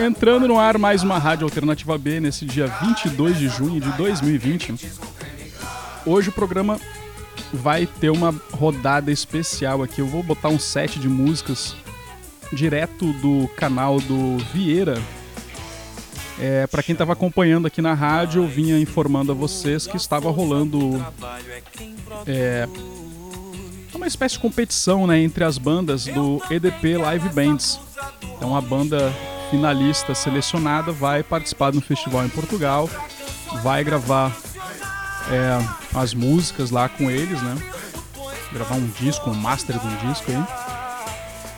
Entrando no ar mais uma Rádio Alternativa B nesse dia 22 de junho de 2020. Hoje o programa vai ter uma rodada especial aqui. Eu vou botar um set de músicas direto do canal do Vieira. É, para quem estava acompanhando aqui na rádio, eu vinha informando a vocês que estava rolando é, uma espécie de competição né, entre as bandas do EDP Live Bands. Então a banda finalista selecionada vai participar do festival em Portugal, vai gravar é, as músicas lá com eles, né? Gravar um disco, um master de um disco aí.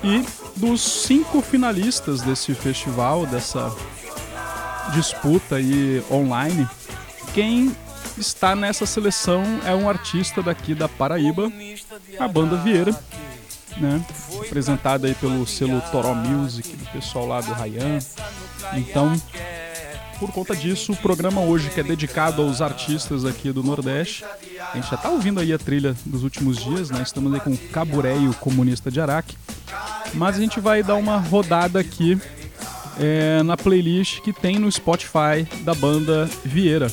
E dos cinco finalistas desse festival, dessa disputa aí online, quem está nessa seleção é um artista daqui da Paraíba, a banda Vieira, né? Apresentada aí pelo selo Toró Music, do pessoal lá do Ryan. Então, por conta disso, o programa hoje que é dedicado aos artistas aqui do Nordeste. A gente já tá ouvindo aí a trilha dos últimos dias, né? Estamos aí com o Caburé e o Comunista de Araque. Mas a gente vai dar uma rodada aqui é, na playlist que tem no Spotify da banda Vieira.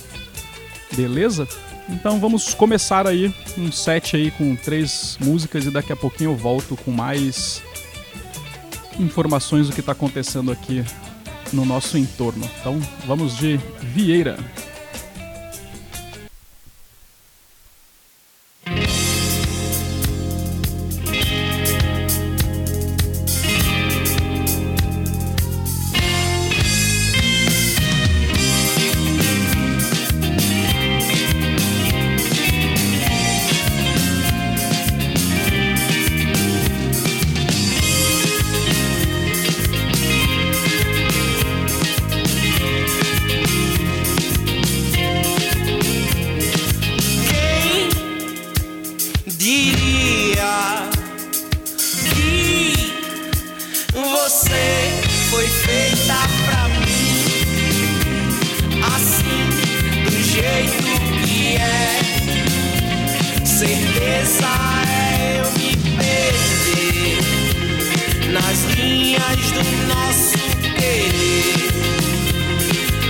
Beleza? Então vamos começar aí um set aí com três músicas e daqui a pouquinho eu volto com mais informações do que está acontecendo aqui no nosso entorno. Então vamos de Vieira. certeza é eu me perder nas linhas do nosso querer,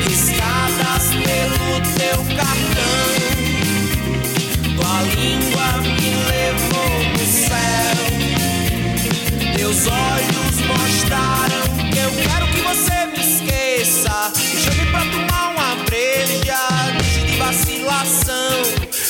riscadas pelo teu cartão. Tua língua me levou no céu, teus olhos mostraram que eu quero que você me esqueça. Chame pra tu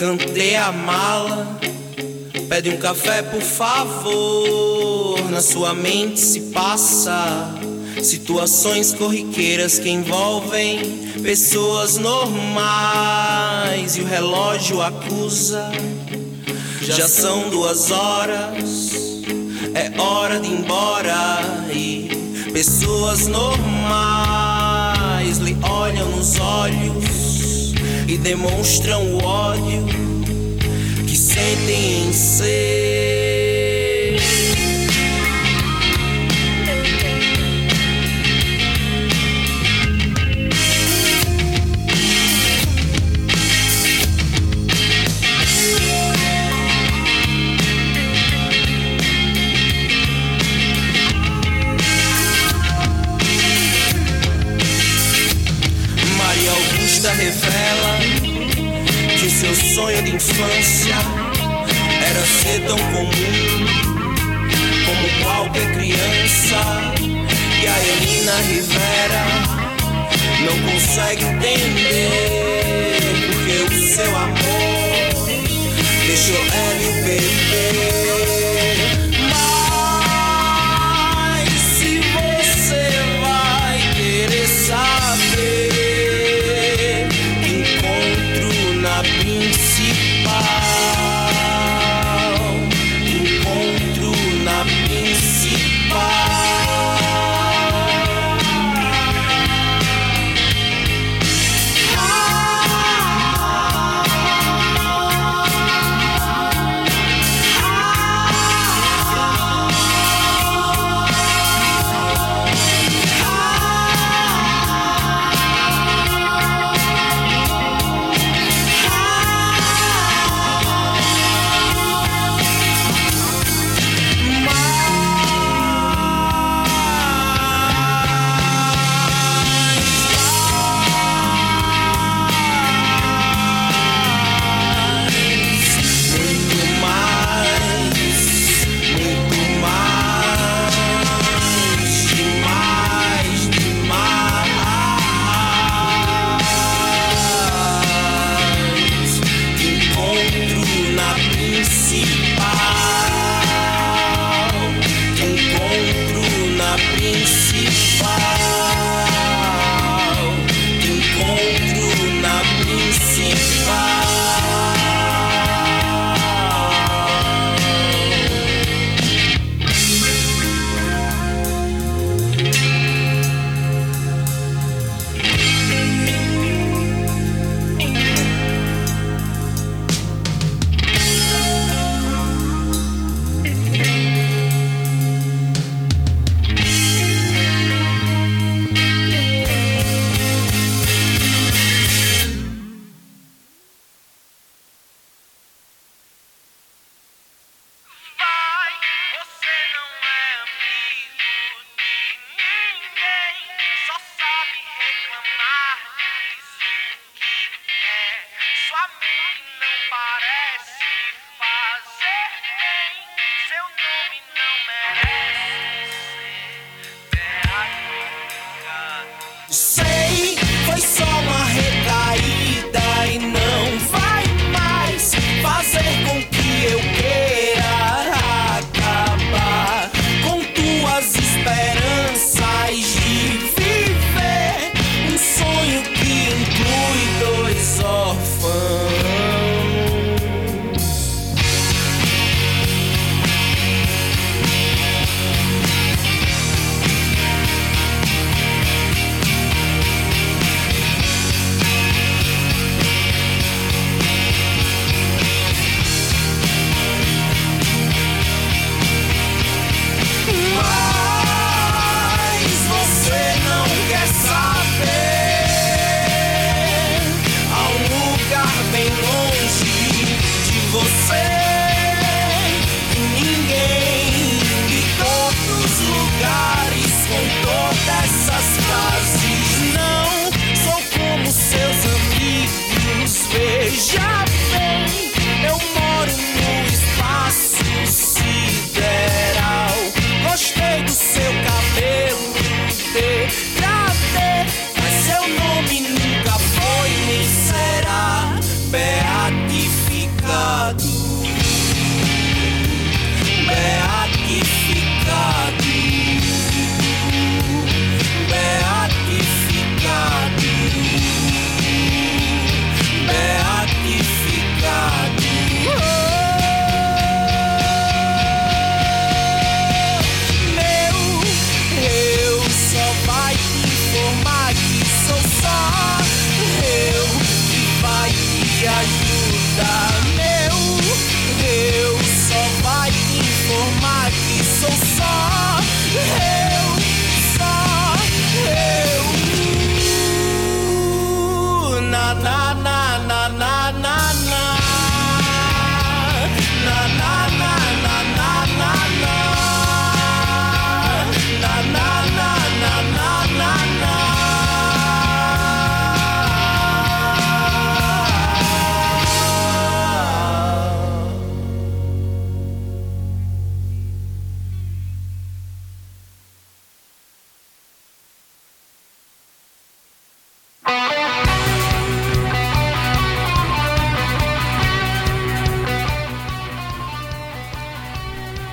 cantei a mala, pede um café por favor. Na sua mente se passa situações corriqueiras que envolvem pessoas normais e o relógio acusa. Já são duas horas, é hora de ir embora e pessoas normais lhe olham nos olhos e demonstram o ódio que sentem em ser. Sonho de infância era ser tão comum como qualquer criança. E a Elina Rivera não consegue entender porque o seu amor deixou ela o bebê.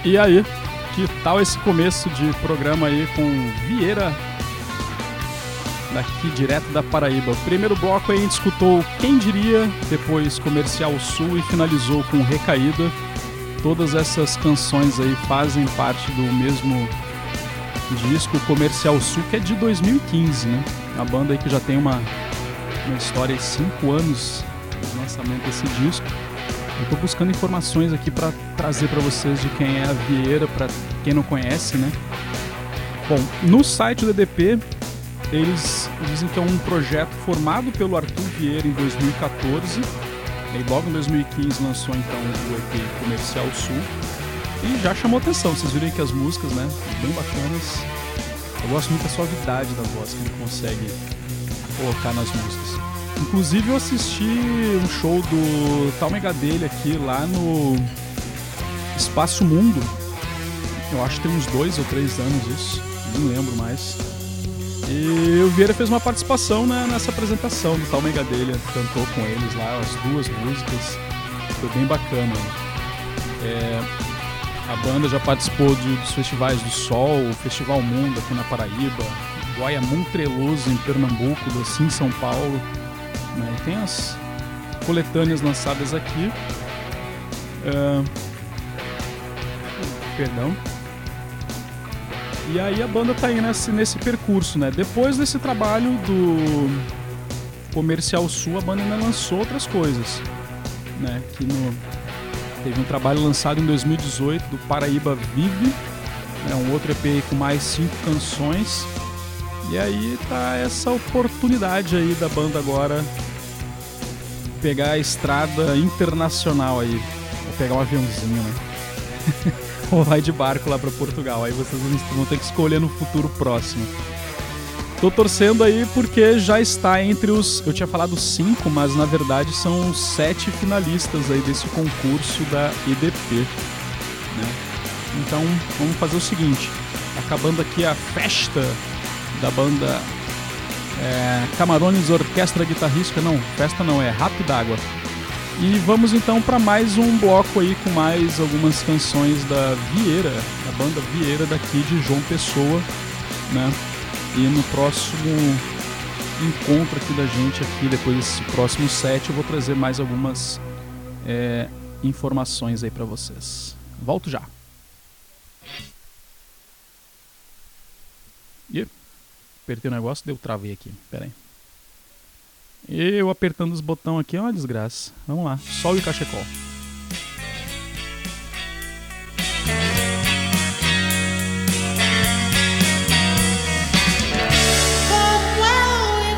E aí, que tal esse começo de programa aí com Vieira daqui direto da Paraíba. Primeiro bloco a gente escutou Quem Diria, depois Comercial Sul e finalizou com Recaída. Todas essas canções aí fazem parte do mesmo disco Comercial Sul, que é de 2015, né? A banda aí que já tem uma, uma história de 5 anos do lançamento desse disco. Eu tô buscando informações aqui para trazer para vocês de quem é a Vieira, para quem não conhece, né? Bom, no site do EDP eles dizem que é um projeto formado pelo Arthur Vieira em 2014. E logo em 2015 lançou então o EP Comercial Sul. E já chamou atenção, vocês viram que as músicas, né? Bem bacanas. Eu gosto muito da suavidade da voz que ele consegue colocar nas músicas. Inclusive eu assisti um show do Tal Megadelha aqui lá no Espaço Mundo. Eu acho que tem uns dois ou três anos isso, não lembro mais. E o Vieira fez uma participação né, nessa apresentação do Tal Megadelha, cantou com eles lá as duas músicas, foi bem bacana. É, a banda já participou de, dos festivais do Sol, o Festival Mundo aqui na Paraíba, Guaiamum Treloso em Pernambuco, assim em São Paulo. Né, tem as coletâneas lançadas aqui. É, perdão. E aí a banda tá aí nesse, nesse percurso, né? Depois desse trabalho do Comercial Sul, a banda ainda lançou outras coisas, né? Que no, teve um trabalho lançado em 2018 do Paraíba Vive, né? um outro EP com mais cinco canções. E aí tá essa oportunidade aí da banda agora pegar a estrada internacional aí. Vou pegar um aviãozinho, né? ou vai de barco lá para Portugal. Aí vocês vão ter que escolher no futuro próximo. Tô torcendo aí porque já está entre os. Eu tinha falado cinco, mas na verdade são sete finalistas aí desse concurso da EDP. Né? Então vamos fazer o seguinte: acabando aqui a festa da banda é, Camarones Orquestra Guitarrística. Não, festa não, é Rápidágua. E vamos então para mais um bloco aí com mais algumas canções da Vieira, da banda Vieira daqui de João Pessoa, né? E no próximo encontro aqui da gente aqui depois desse próximo set eu vou trazer mais algumas é, informações aí para vocês. Volto já. E apertei o negócio, deu travei aqui. Pera aí. Eu apertando os botões aqui é uma desgraça. Vamos lá, sol e cachecol. Como eu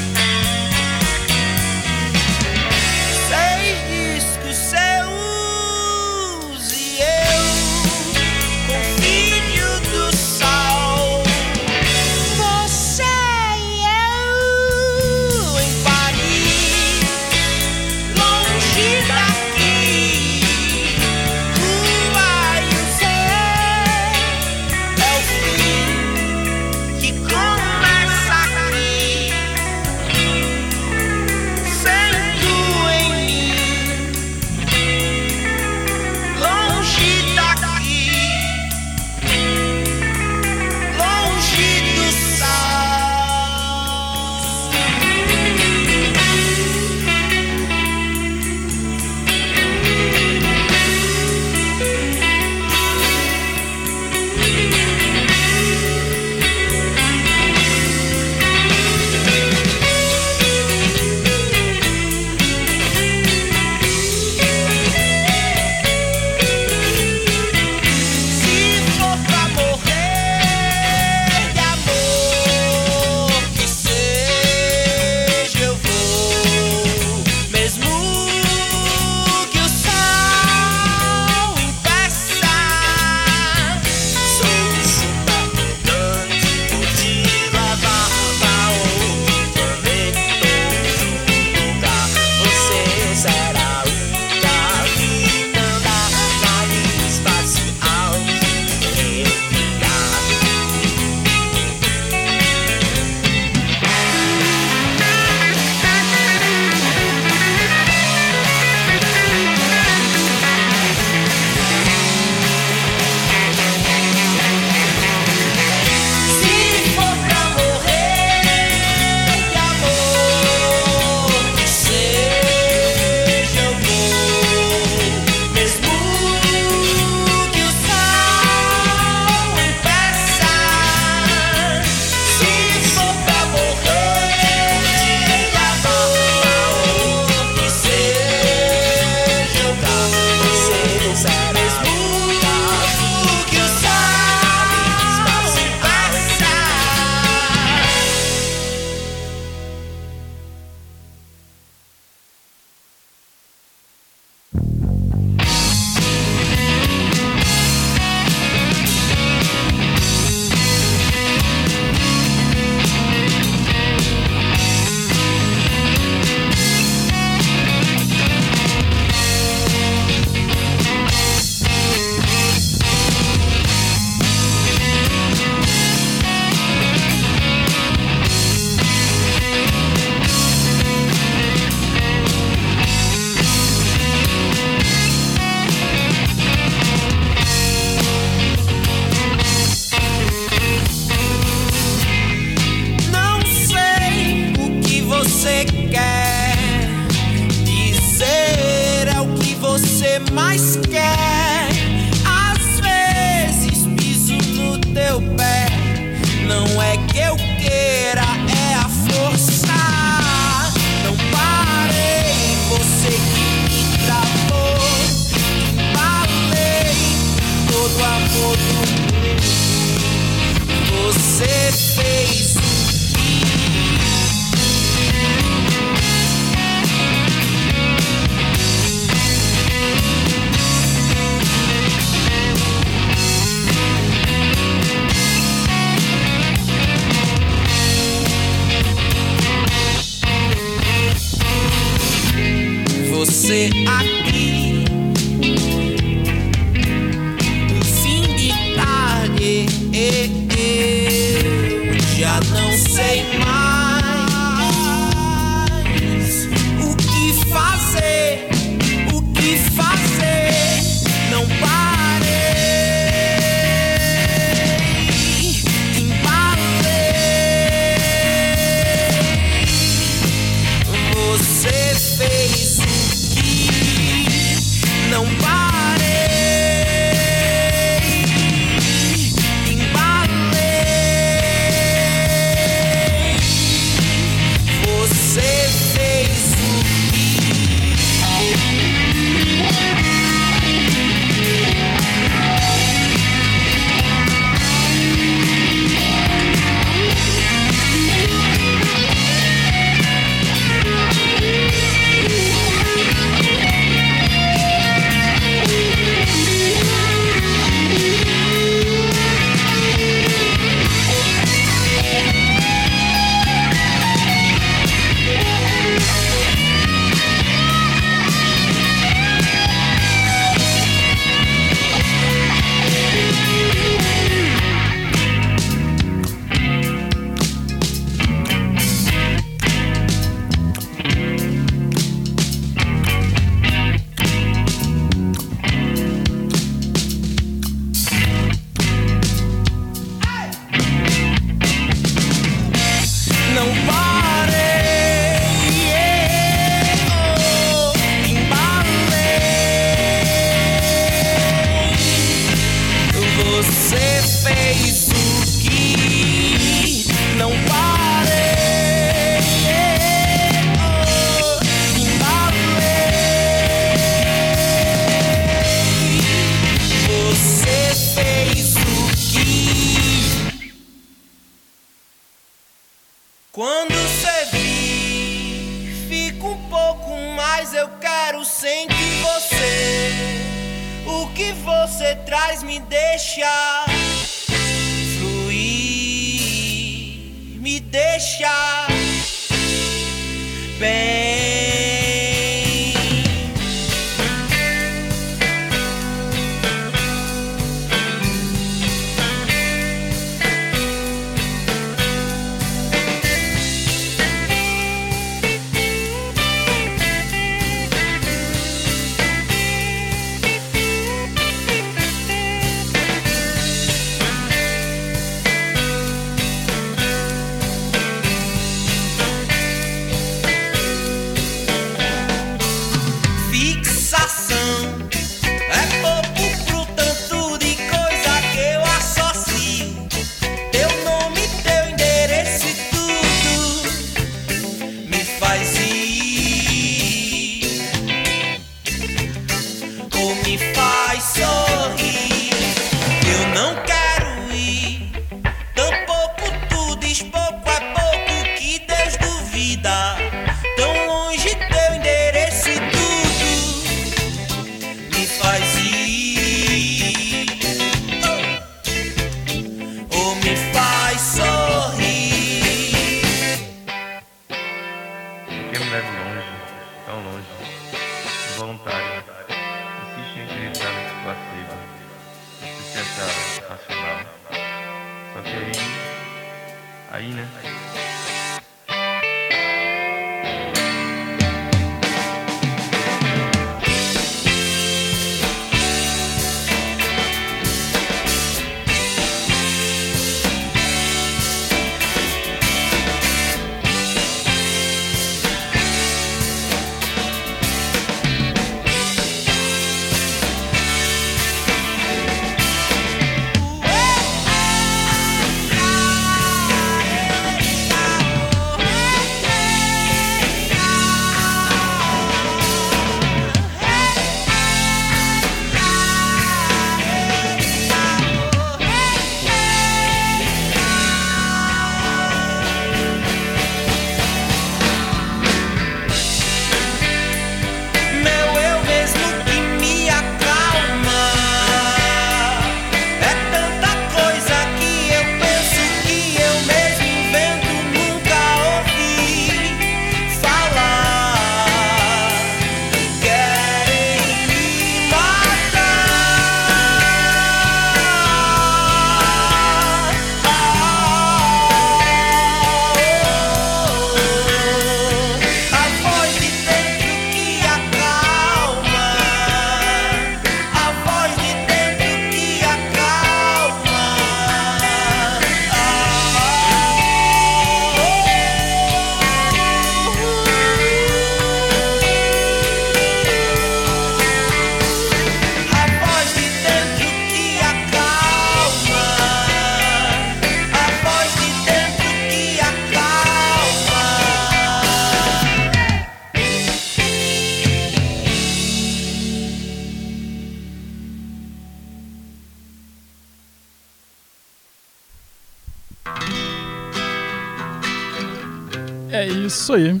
É isso aí.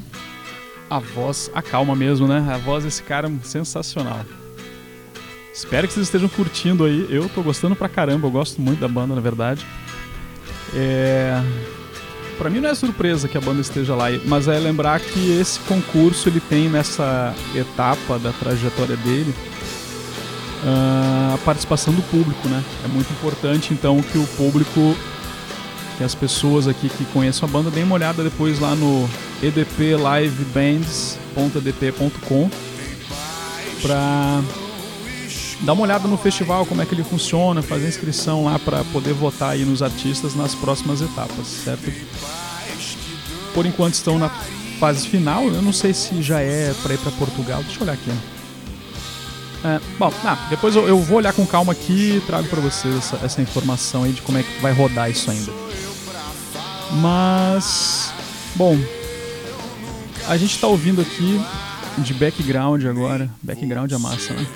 A voz acalma mesmo, né? A voz desse cara é sensacional. Espero que vocês estejam curtindo aí. Eu tô gostando pra caramba, eu gosto muito da banda, na verdade. É... Pra mim não é surpresa que a banda esteja lá, mas é lembrar que esse concurso ele tem nessa etapa da trajetória dele ah, a participação do público, né? É muito importante então que o público, que as pessoas aqui que conheçam a banda, deem uma olhada depois lá no edplivebands.edp.com para dar uma olhada no festival, como é que ele funciona, fazer inscrição lá para poder votar aí nos artistas nas próximas etapas, certo? Por enquanto estão na fase final, eu não sei se já é para ir para Portugal, deixa eu olhar aqui. É, bom, ah, depois eu, eu, vou olhar com calma aqui e trago para vocês essa, essa informação aí de como é que vai rodar isso ainda. Mas, bom, a gente tá ouvindo aqui de background agora, background é massa, né?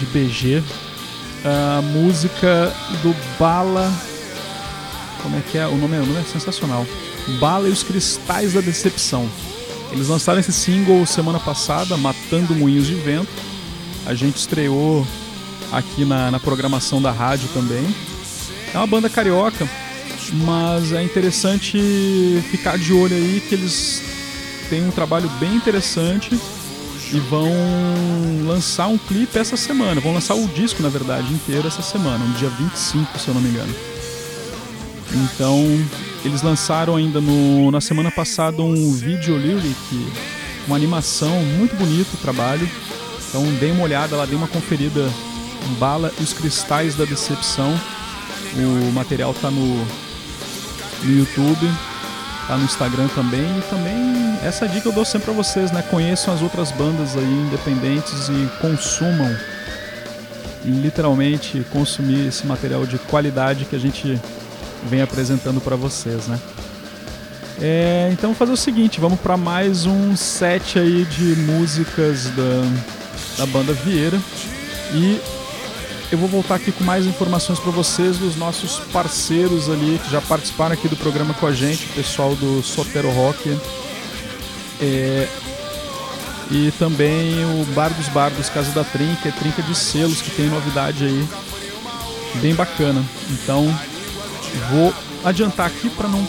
de BG. A música do Bala. Como é que é? O nome é, o nome é sensacional. Bala e os Cristais da Decepção. Eles lançaram esse single semana passada, Matando Moinhos de Vento. A gente estreou aqui na, na programação da rádio também. É uma banda carioca, mas é interessante ficar de olho aí que eles têm um trabalho bem interessante e vão lançar um clipe essa semana. Vão lançar o disco, na verdade, inteiro essa semana, no dia 25, se eu não me engano. Então, eles lançaram ainda no, na semana passada um vídeo lyric, uma animação muito bonito o trabalho. Então, dê uma olhada lá, dê uma conferida. Bala e os Cristais da Decepção. O material tá no, no YouTube tá no Instagram também. E também essa dica eu dou sempre para vocês, né? Conheçam as outras bandas aí independentes e consumam. Literalmente consumir esse material de qualidade que a gente vem apresentando para vocês, né? É, então fazer o seguinte, vamos para mais um set aí de músicas da, da banda Vieira e eu vou voltar aqui com mais informações para vocês dos nossos parceiros ali que já participaram aqui do programa com a gente, o pessoal do Sotero Rock. É, e também o Bar dos Bardos, Casa da Trinca, é Trinca de Selos, que tem novidade aí bem bacana. Então vou adiantar aqui para não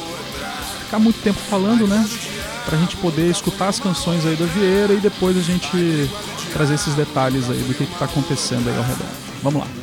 ficar muito tempo falando, né? Pra gente poder escutar as canções aí da Vieira e depois a gente trazer esses detalhes aí do que, que tá acontecendo aí ao redor. Vamos lá.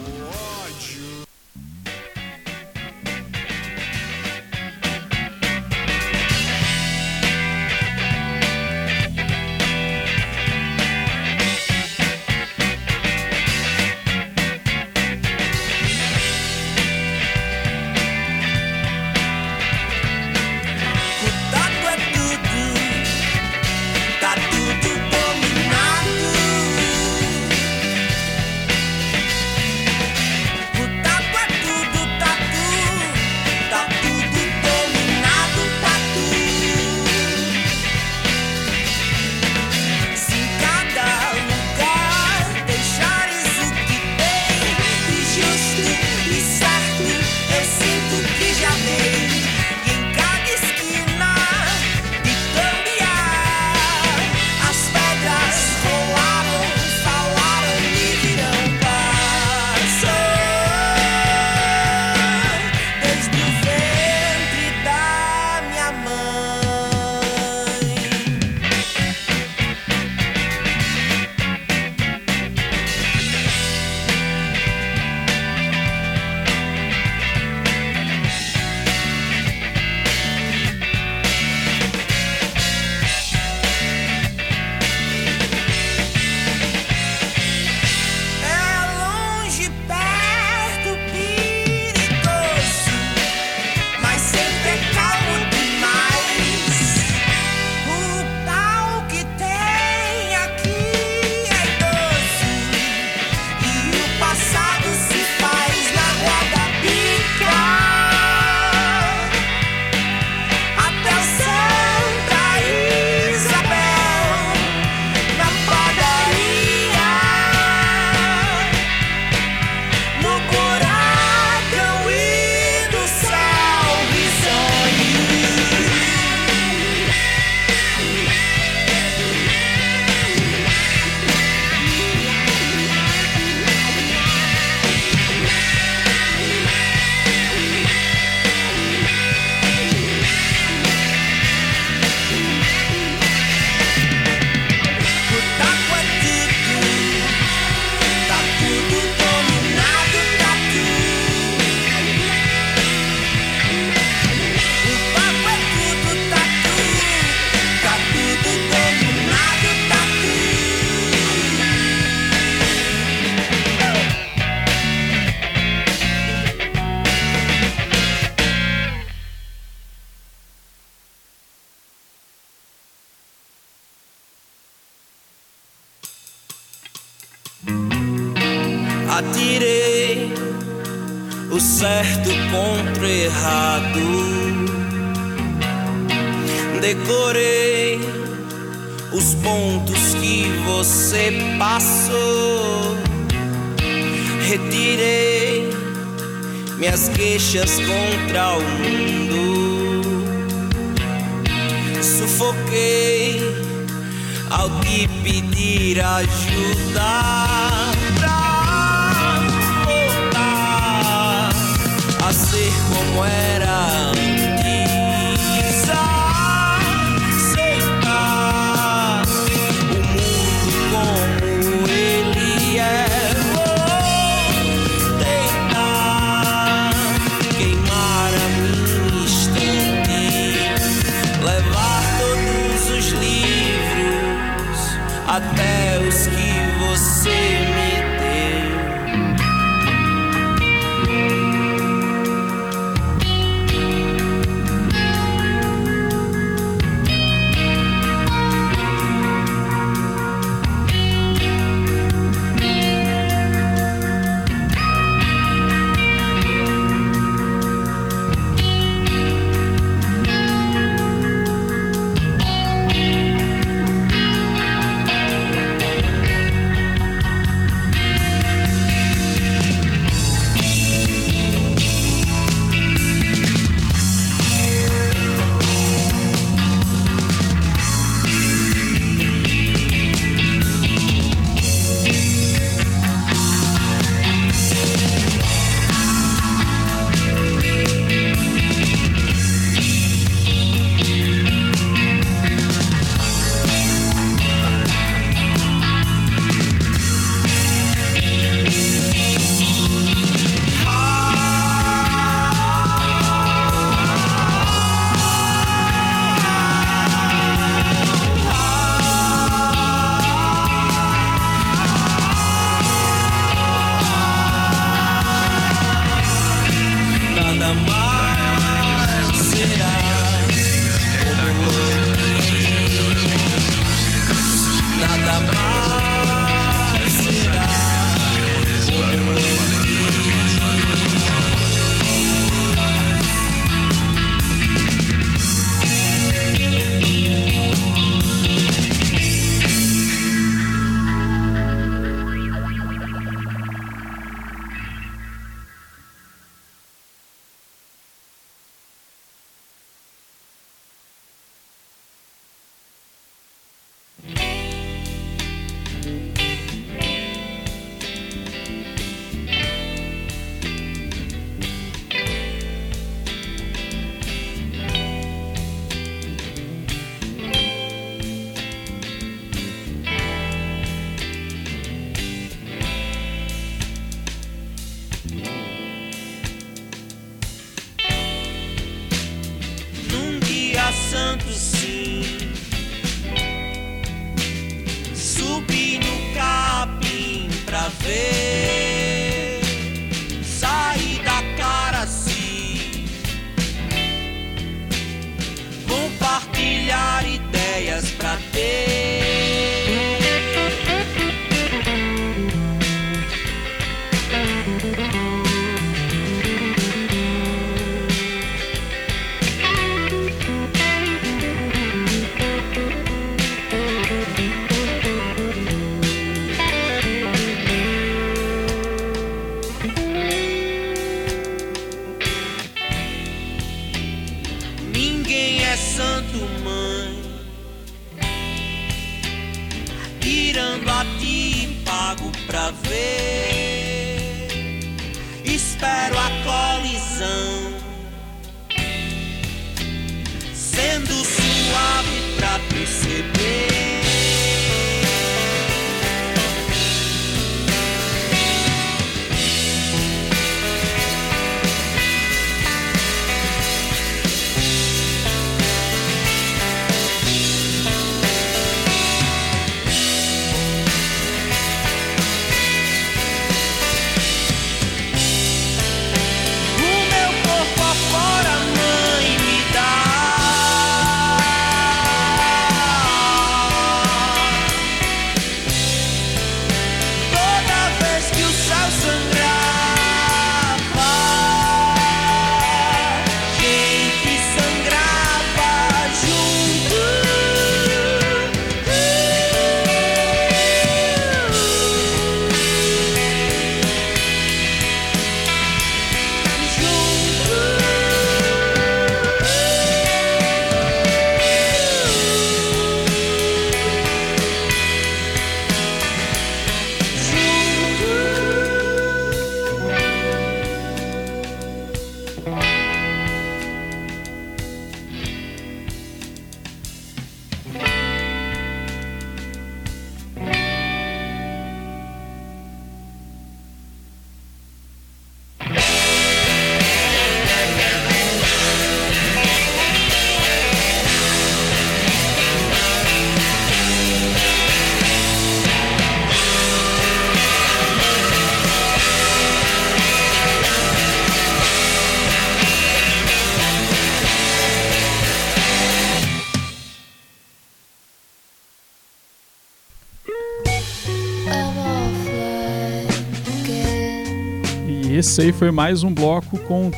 Esse aí foi mais um bloco com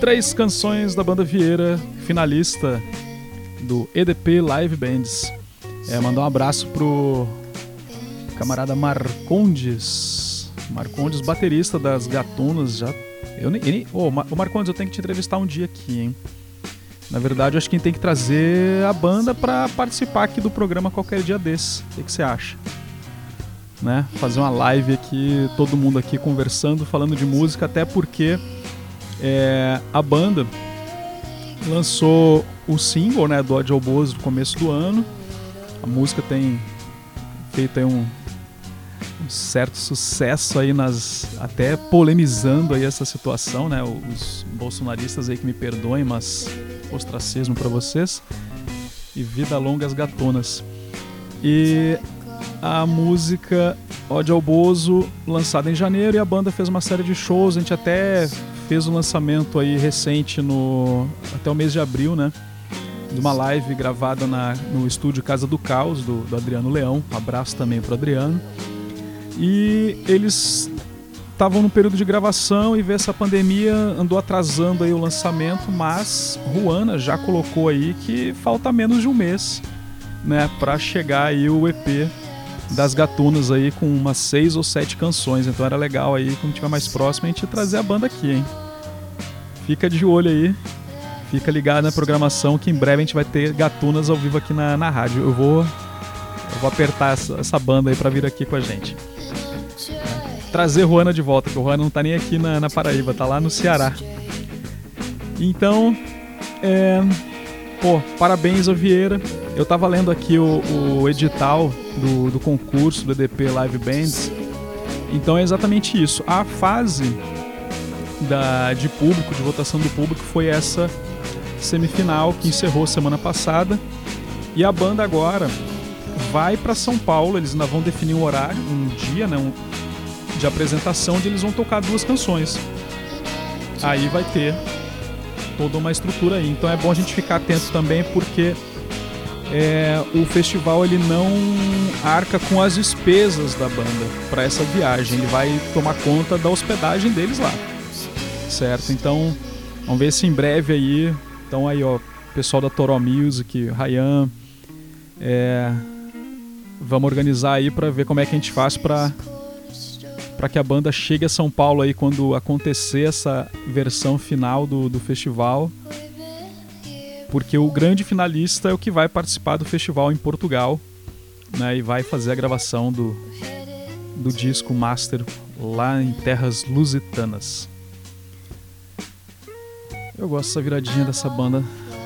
três canções da banda Vieira, finalista do EDP Live Bands. É, mandar um abraço pro camarada Marcondes. Marcondes, baterista das Gatunas. Já, eu nem, oh, Marcondes, eu tenho que te entrevistar um dia aqui, hein? Na verdade, acho que tem que trazer a banda para participar aqui do programa qualquer dia desse. O que você acha? Né? Fazer uma live aqui, todo mundo aqui conversando, falando de música, até porque é, a banda lançou o single né, do Odd Bozo no começo do ano. A música tem feito um, um, certo sucesso aí nas até polemizando aí essa situação, né? Os bolsonaristas aí que me perdoem, mas ostracismo para vocês. E vida longa as gatonas. E a música Ode ao Bozo, lançada em janeiro, e a banda fez uma série de shows. A gente até fez um lançamento aí recente no até o mês de abril, né? De uma live gravada na, no estúdio Casa do Caos, do, do Adriano Leão. Um abraço também pro Adriano. E eles estavam no período de gravação e ver essa pandemia andou atrasando aí o lançamento, mas Ruana já colocou aí que falta menos de um mês, né, para chegar aí o EP das Gatunas aí com umas seis ou sete canções. Então era legal aí quando tiver mais próximo a gente trazer a banda aqui, hein. Fica de olho aí, fica ligado na programação que em breve a gente vai ter Gatunas ao vivo aqui na, na rádio. Eu vou, eu vou apertar essa, essa banda aí para vir aqui com a gente trazer Juana de volta, porque o Juana não tá nem aqui na, na Paraíba, tá lá no Ceará. Então, é, pô, parabéns ao Vieira. Eu tava lendo aqui o, o edital do, do concurso do EDP Live Bands. Então é exatamente isso. A fase da, de público, de votação do público, foi essa semifinal que encerrou semana passada. E a banda agora vai para São Paulo. Eles ainda vão definir um horário, um dia, né, um, de apresentação onde eles vão tocar duas canções. Aí vai ter toda uma estrutura aí. Então é bom a gente ficar atento também porque é, o festival ele não arca com as despesas da banda para essa viagem. Ele vai tomar conta da hospedagem deles lá, certo? Então vamos ver se em breve aí. Então aí ó, pessoal da Toro Music, Ryan, é, vamos organizar aí para ver como é que a gente faz para para que a banda chegue a São Paulo aí quando acontecer essa versão final do, do festival. Porque o grande finalista é o que vai participar do festival em Portugal né, e vai fazer a gravação do, do disco Master lá em terras lusitanas. Eu gosto dessa viradinha dessa banda.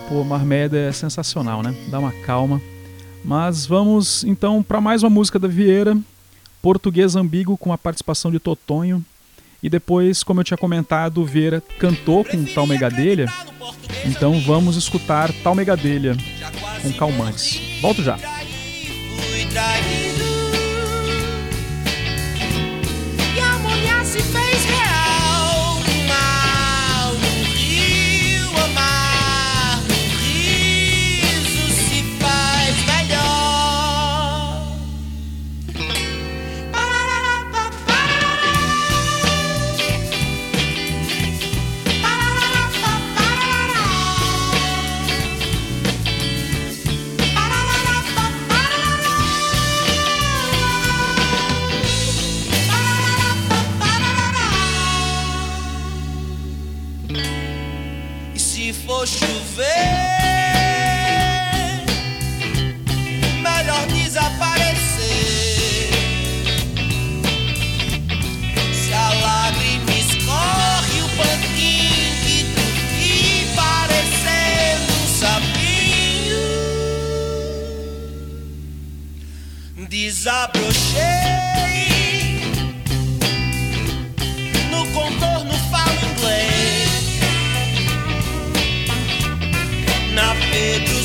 Pô, Marmeda é sensacional, né? Dá uma calma. Mas vamos então para mais uma música da Vieira. Português Ambíguo com a participação de Totonho. E depois, como eu tinha comentado, Vieira cantou com Tal Megadelha. Então vamos escutar Tal Megadelha com Calmantes. Volto já. Desabrochei no contorno falo inglês na pedra.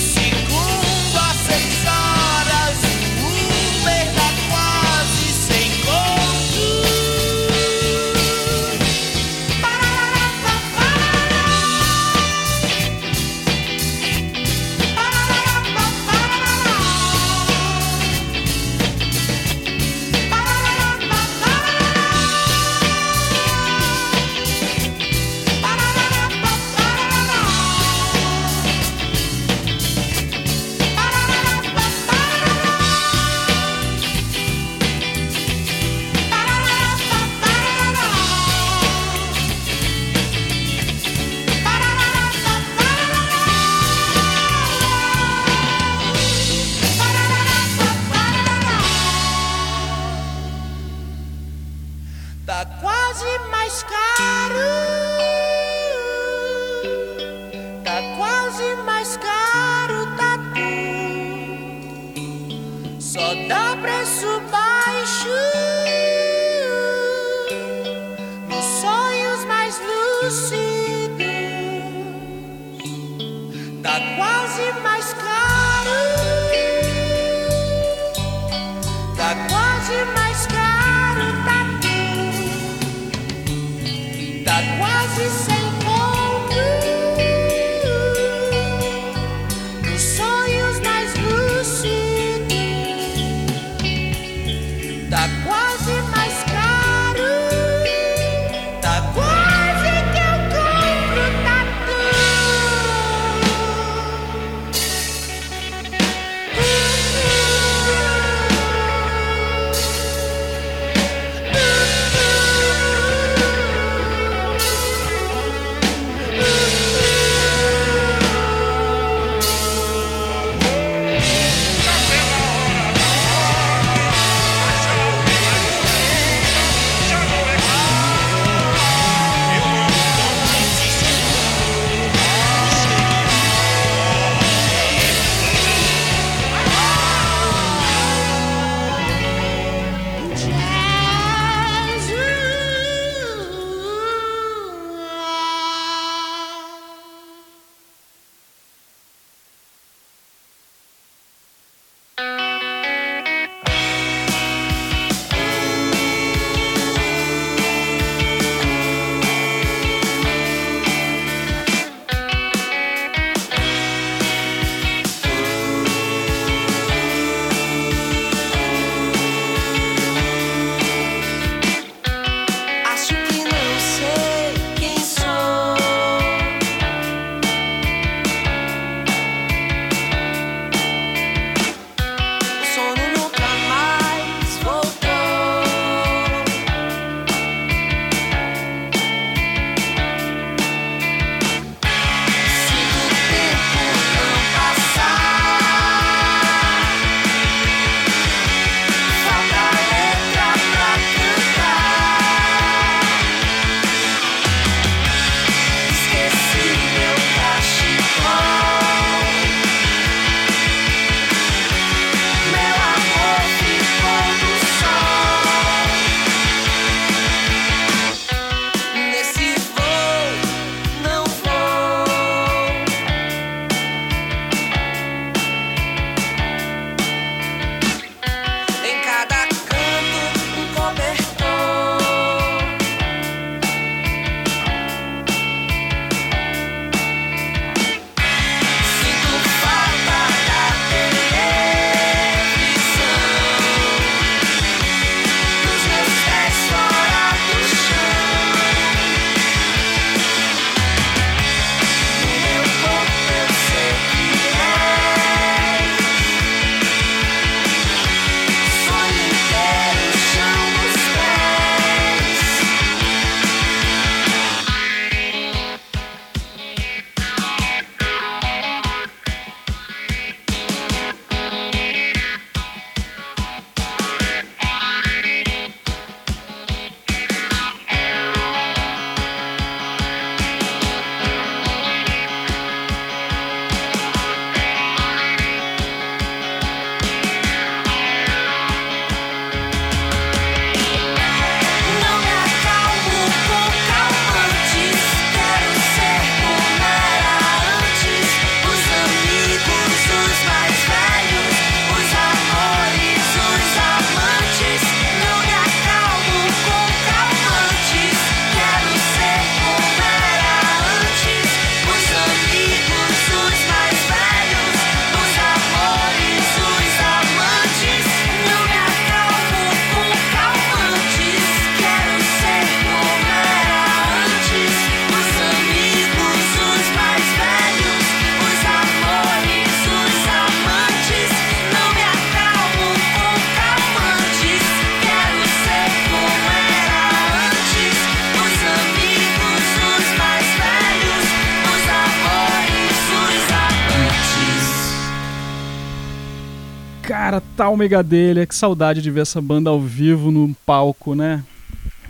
Tá o Megadelha, que saudade de ver essa banda ao vivo no palco, né?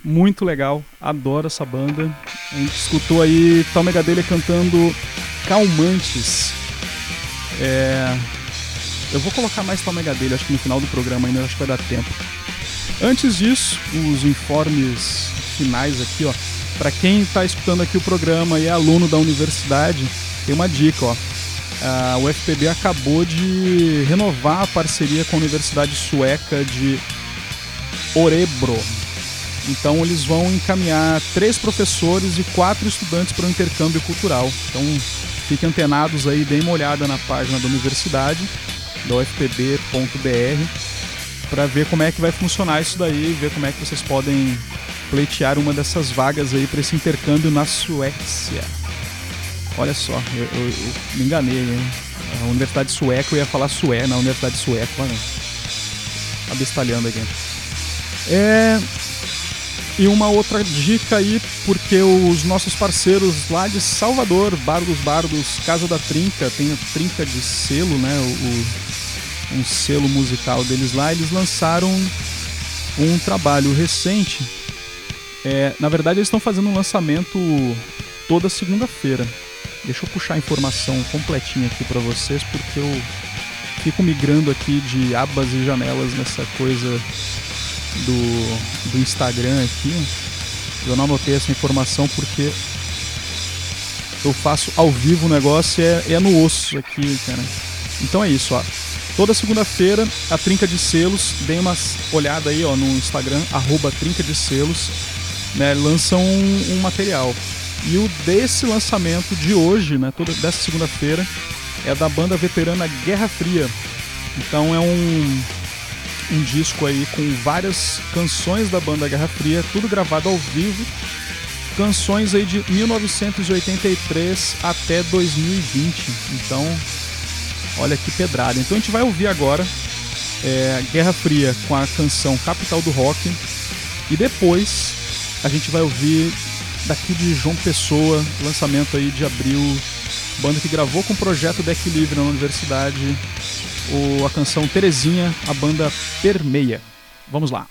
muito legal, adoro essa banda. A gente escutou aí Tal Megadelha cantando Calmantes. É... Eu vou colocar mais Tal Megadelha, acho que no final do programa ainda, acho que vai dar tempo. Antes disso, os informes finais aqui, ó. Para quem está escutando aqui o programa e é aluno da universidade, tem uma dica, ó. A UFPB acabou de renovar a parceria com a Universidade Sueca de Orebro. Então eles vão encaminhar três professores e quatro estudantes para o intercâmbio cultural. Então fiquem antenados aí, deem uma olhada na página da universidade, da ufpb.br, para ver como é que vai funcionar isso daí, ver como é que vocês podem pleitear uma dessas vagas aí para esse intercâmbio na Suécia. Olha só, eu, eu, eu me enganei, hein? A Universidade Sueca, eu ia falar Sué na Universidade Sueca, olha. Abestalhando aqui. É, e uma outra dica aí, porque os nossos parceiros lá de Salvador, Bar dos Bardos, Casa da Trinca, tem a Trinca de selo, né? O, um selo musical deles lá, eles lançaram um trabalho recente. É, na verdade, eles estão fazendo um lançamento toda segunda-feira. Deixa eu puxar a informação completinha aqui para vocês, porque eu fico migrando aqui de abas e janelas nessa coisa do, do Instagram aqui. Eu não anotei essa informação porque eu faço ao vivo o negócio é, é no osso aqui, cara. Então é isso, ó. Toda segunda-feira, a Trinca de Selos, deem uma olhada aí ó, no Instagram, arroba Trinca de Selos, né, lançam um, um material. E o desse lançamento de hoje, né, toda, dessa segunda-feira, é da banda veterana Guerra Fria. Então é um, um disco aí com várias canções da banda Guerra Fria, tudo gravado ao vivo. Canções aí de 1983 até 2020. Então, olha que pedrada. Então a gente vai ouvir agora é, Guerra Fria com a canção Capital do Rock. E depois a gente vai ouvir daqui de João Pessoa, lançamento aí de abril, banda que gravou com o projeto Deck Livre na universidade, o, a canção Terezinha, a banda Permeia. Vamos lá.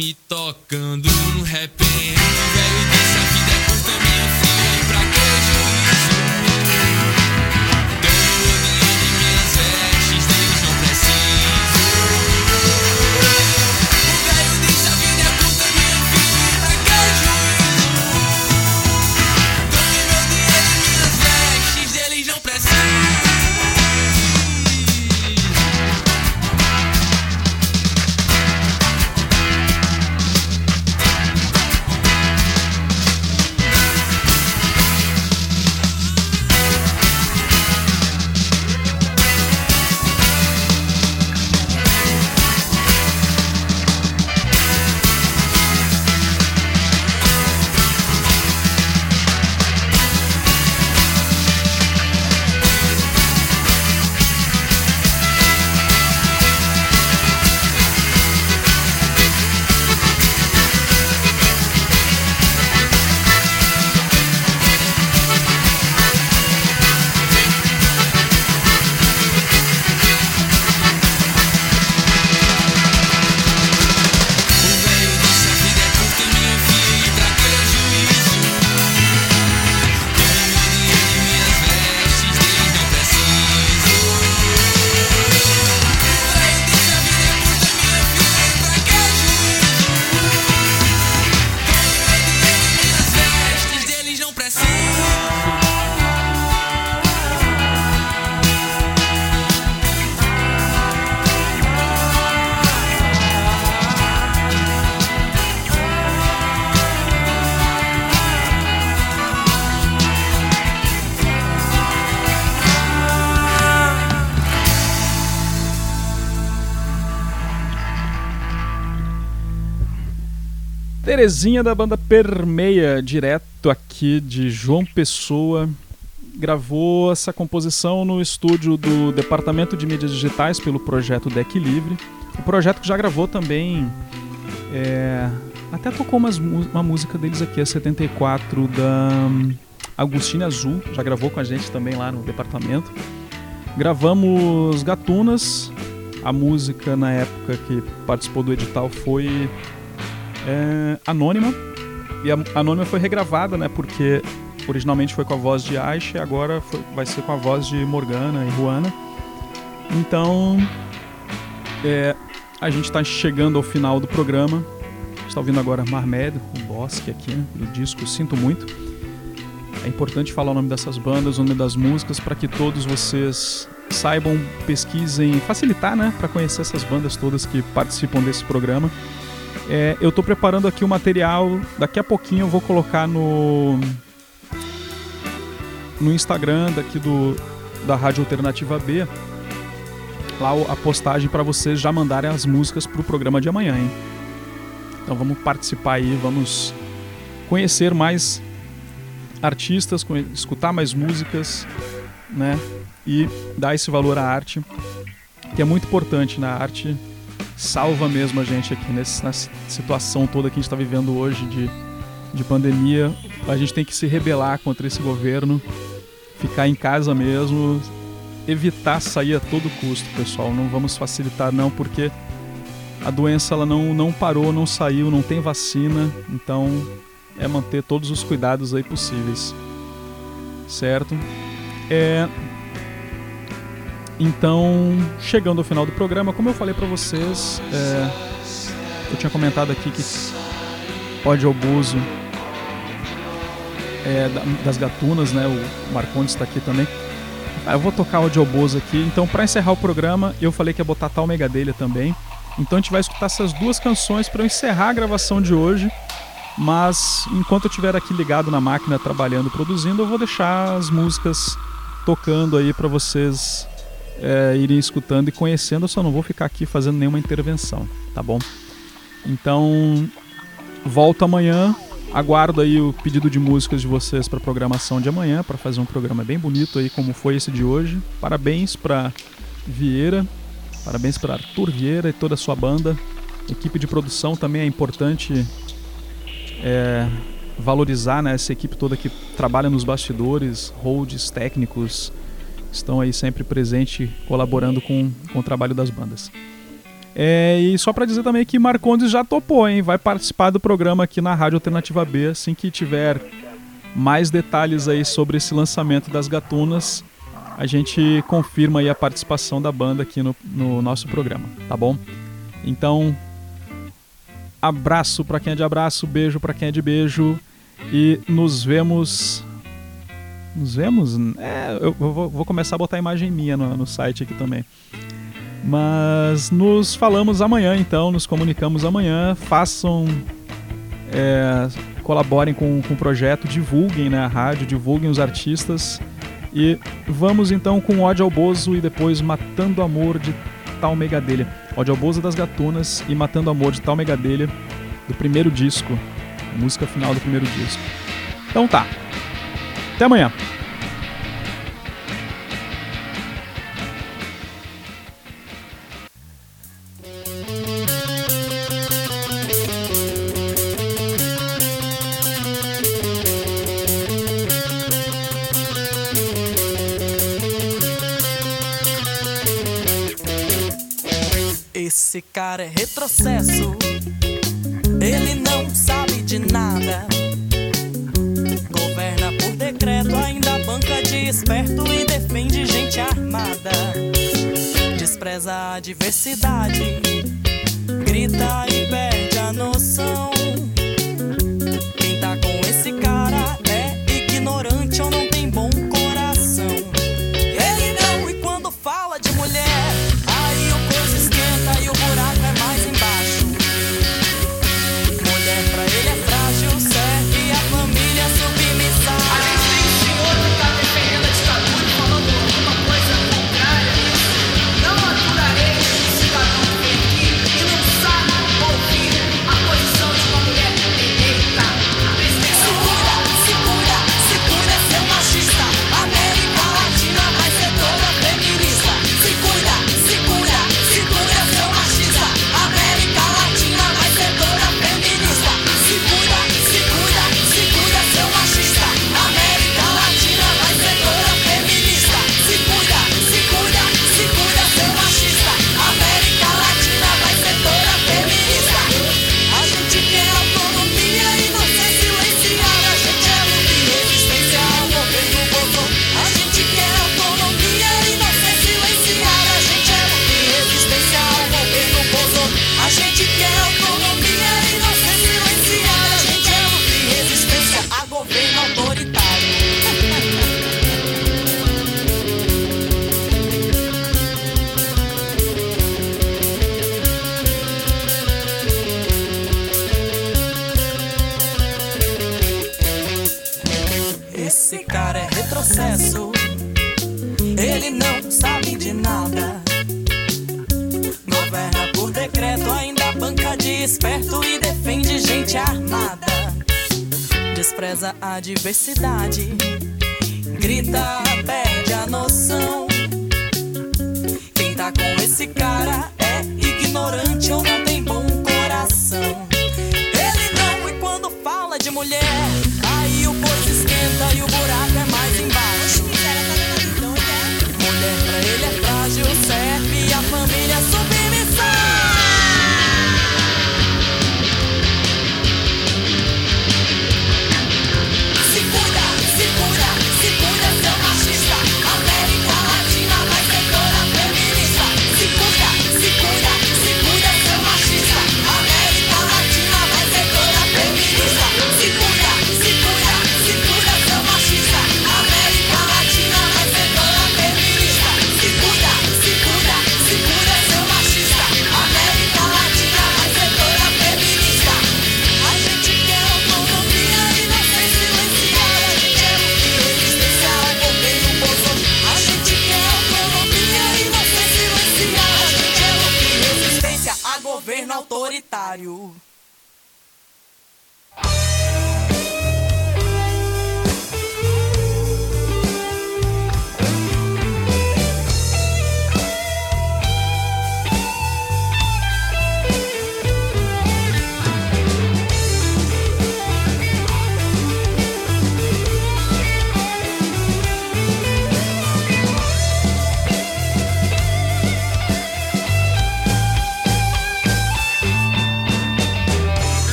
me tocando no repente. Terezinha da banda Permeia, direto aqui de João Pessoa, gravou essa composição no estúdio do Departamento de Mídias Digitais pelo projeto Deck Livre. O projeto que já gravou também. é, até tocou umas uma música deles aqui, a 74, da Agostinho Azul, já gravou com a gente também lá no departamento. Gravamos Gatunas, a música na época que participou do edital foi é, Anônima. E a Anônima foi regravada, né? Porque originalmente foi com a voz de Aisha e agora foi- vai ser com a voz de Morgana e Juana. Então, é, a gente está chegando ao final do programa. está ouvindo agora Marmed, o Bosque aqui, né, do disco Sinto Muito. É importante falar o nome dessas bandas, o nome das músicas, para que todos vocês saibam, pesquisem, facilitar, né, para conhecer essas bandas todas que participam desse programa. É, eu estou preparando aqui o material, daqui a pouquinho eu vou colocar no no Instagram daqui do da Rádio Alternativa B lá a postagem para vocês já mandarem as músicas pro programa de amanhã, hein? Então vamos participar aí, vamos conhecer mais artistas, escutar mais músicas, né? E dar esse valor à arte, que é muito importante na arte salva mesmo a gente aqui nessa situação toda que a gente está vivendo hoje de, de pandemia. A gente tem que se rebelar contra esse governo, ficar em casa mesmo, evitar sair a todo custo, pessoal. Não vamos facilitar não, porque a doença ela não, não parou, não saiu, não tem vacina, então é manter todos os cuidados aí possíveis, certo? É, então, chegando ao final do programa, como eu falei pra vocês, é, eu tinha comentado aqui que ao Buzo é, da- das Gatunas, né? O Marcondes está aqui também. Ah, eu vou tocar ao Buzo aqui. Então, pra encerrar o programa, eu falei que ia botar tal Megadelha também. Então, a gente vai escutar essas duas canções para eu encerrar a gravação de hoje. Mas enquanto eu estiver aqui ligado na máquina, trabalhando, produzindo, eu vou deixar as músicas tocando aí para vocês é, irem escutando e conhecendo. Eu só não vou ficar aqui fazendo nenhuma intervenção, tá bom? Então, volto amanhã. Aguardo aí o pedido de músicas de vocês para programação de amanhã, para fazer um programa bem bonito aí, como foi esse de hoje. Parabéns para Vieira, parabéns para Arthur Vieira e toda a sua banda. Equipe de produção também é importante é, valorizar né, essa equipe toda que trabalha nos bastidores, holds, técnicos, estão aí sempre presente colaborando com, com o trabalho das bandas. É, e só pra dizer também que Marcondes já topou, hein? Vai participar do programa aqui na Rádio Alternativa B assim que tiver mais detalhes aí sobre esse lançamento das gatunas. A gente confirma aí a participação da banda aqui no, no nosso programa, tá bom? Então, abraço pra quem é de abraço, beijo pra quem é de beijo e nos vemos. Nos vemos? É, eu vou, começar a botar a imagem minha no, no site aqui também. Mas nos falamos amanhã, então, nos comunicamos amanhã. Façam. é, colaborem com, com o projeto, divulguem né, a rádio, divulguem os artistas. E vamos então com Ódio ao Bozo e depois Matando Amor de Tal Megadelha. Ódio ao Bozo das Gatunas e Matando Amor de Tal Megadelha, do primeiro disco, música final do primeiro disco. Então tá. Até amanhã. Esse cara é retrocesso. Despreza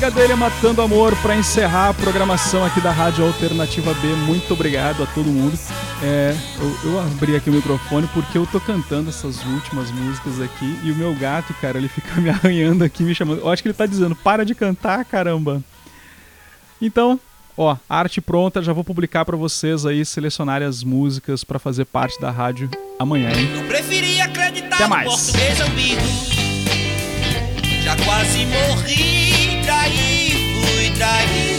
Ômega dele Matando Amor para encerrar a programação aqui da Rádio Alternativa B. Muito obrigado a todo mundo. É, eu, eu abri aqui o microfone porque eu tô cantando essas últimas músicas aqui e o meu gato, cara, ele fica me arranhando aqui, me chamando. Eu acho que ele tá dizendo: para de cantar, caramba. Então, ó, arte pronta, já vou publicar para vocês aí selecionarem as músicas para fazer parte da rádio amanhã, hein? Não preferi acreditar Até mais. Já quase morri, traí, fui traído.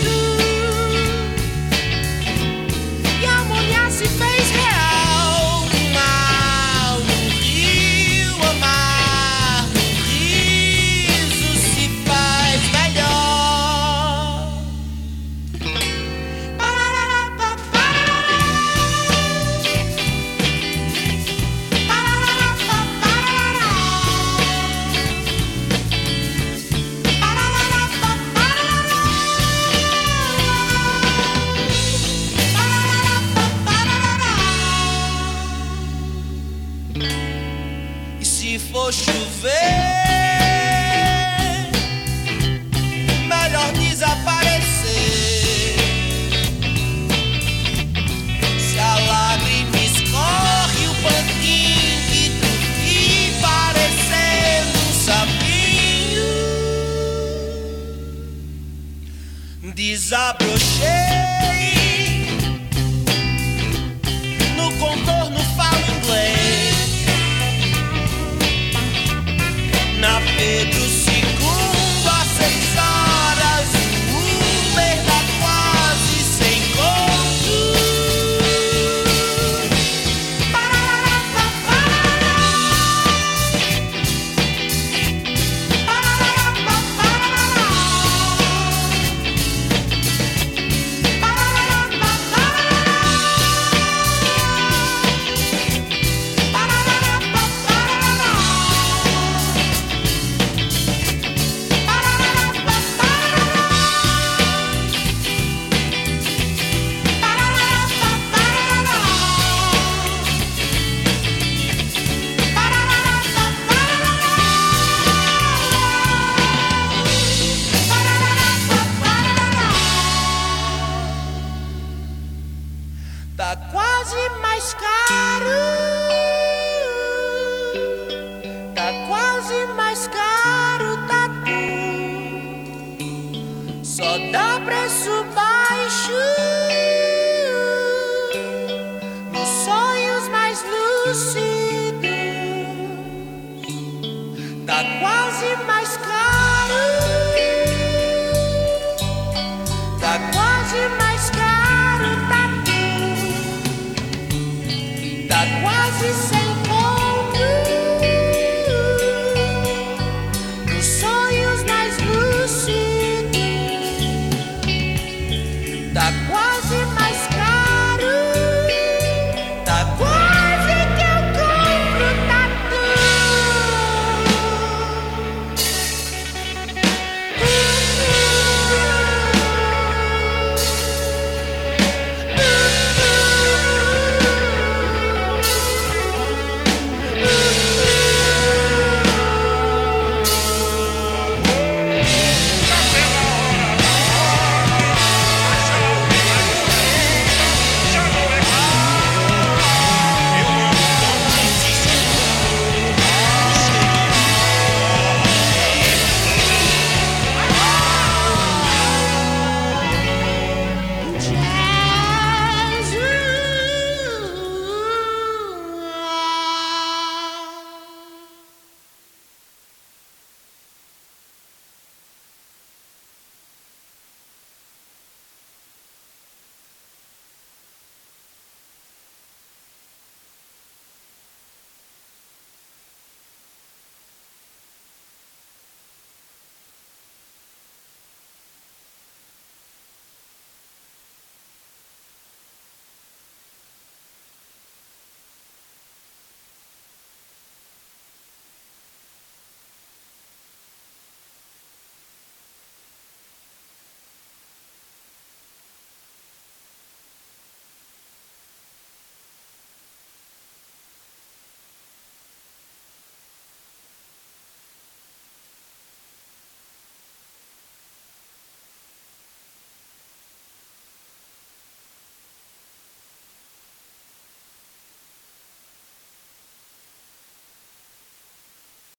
Desabrochei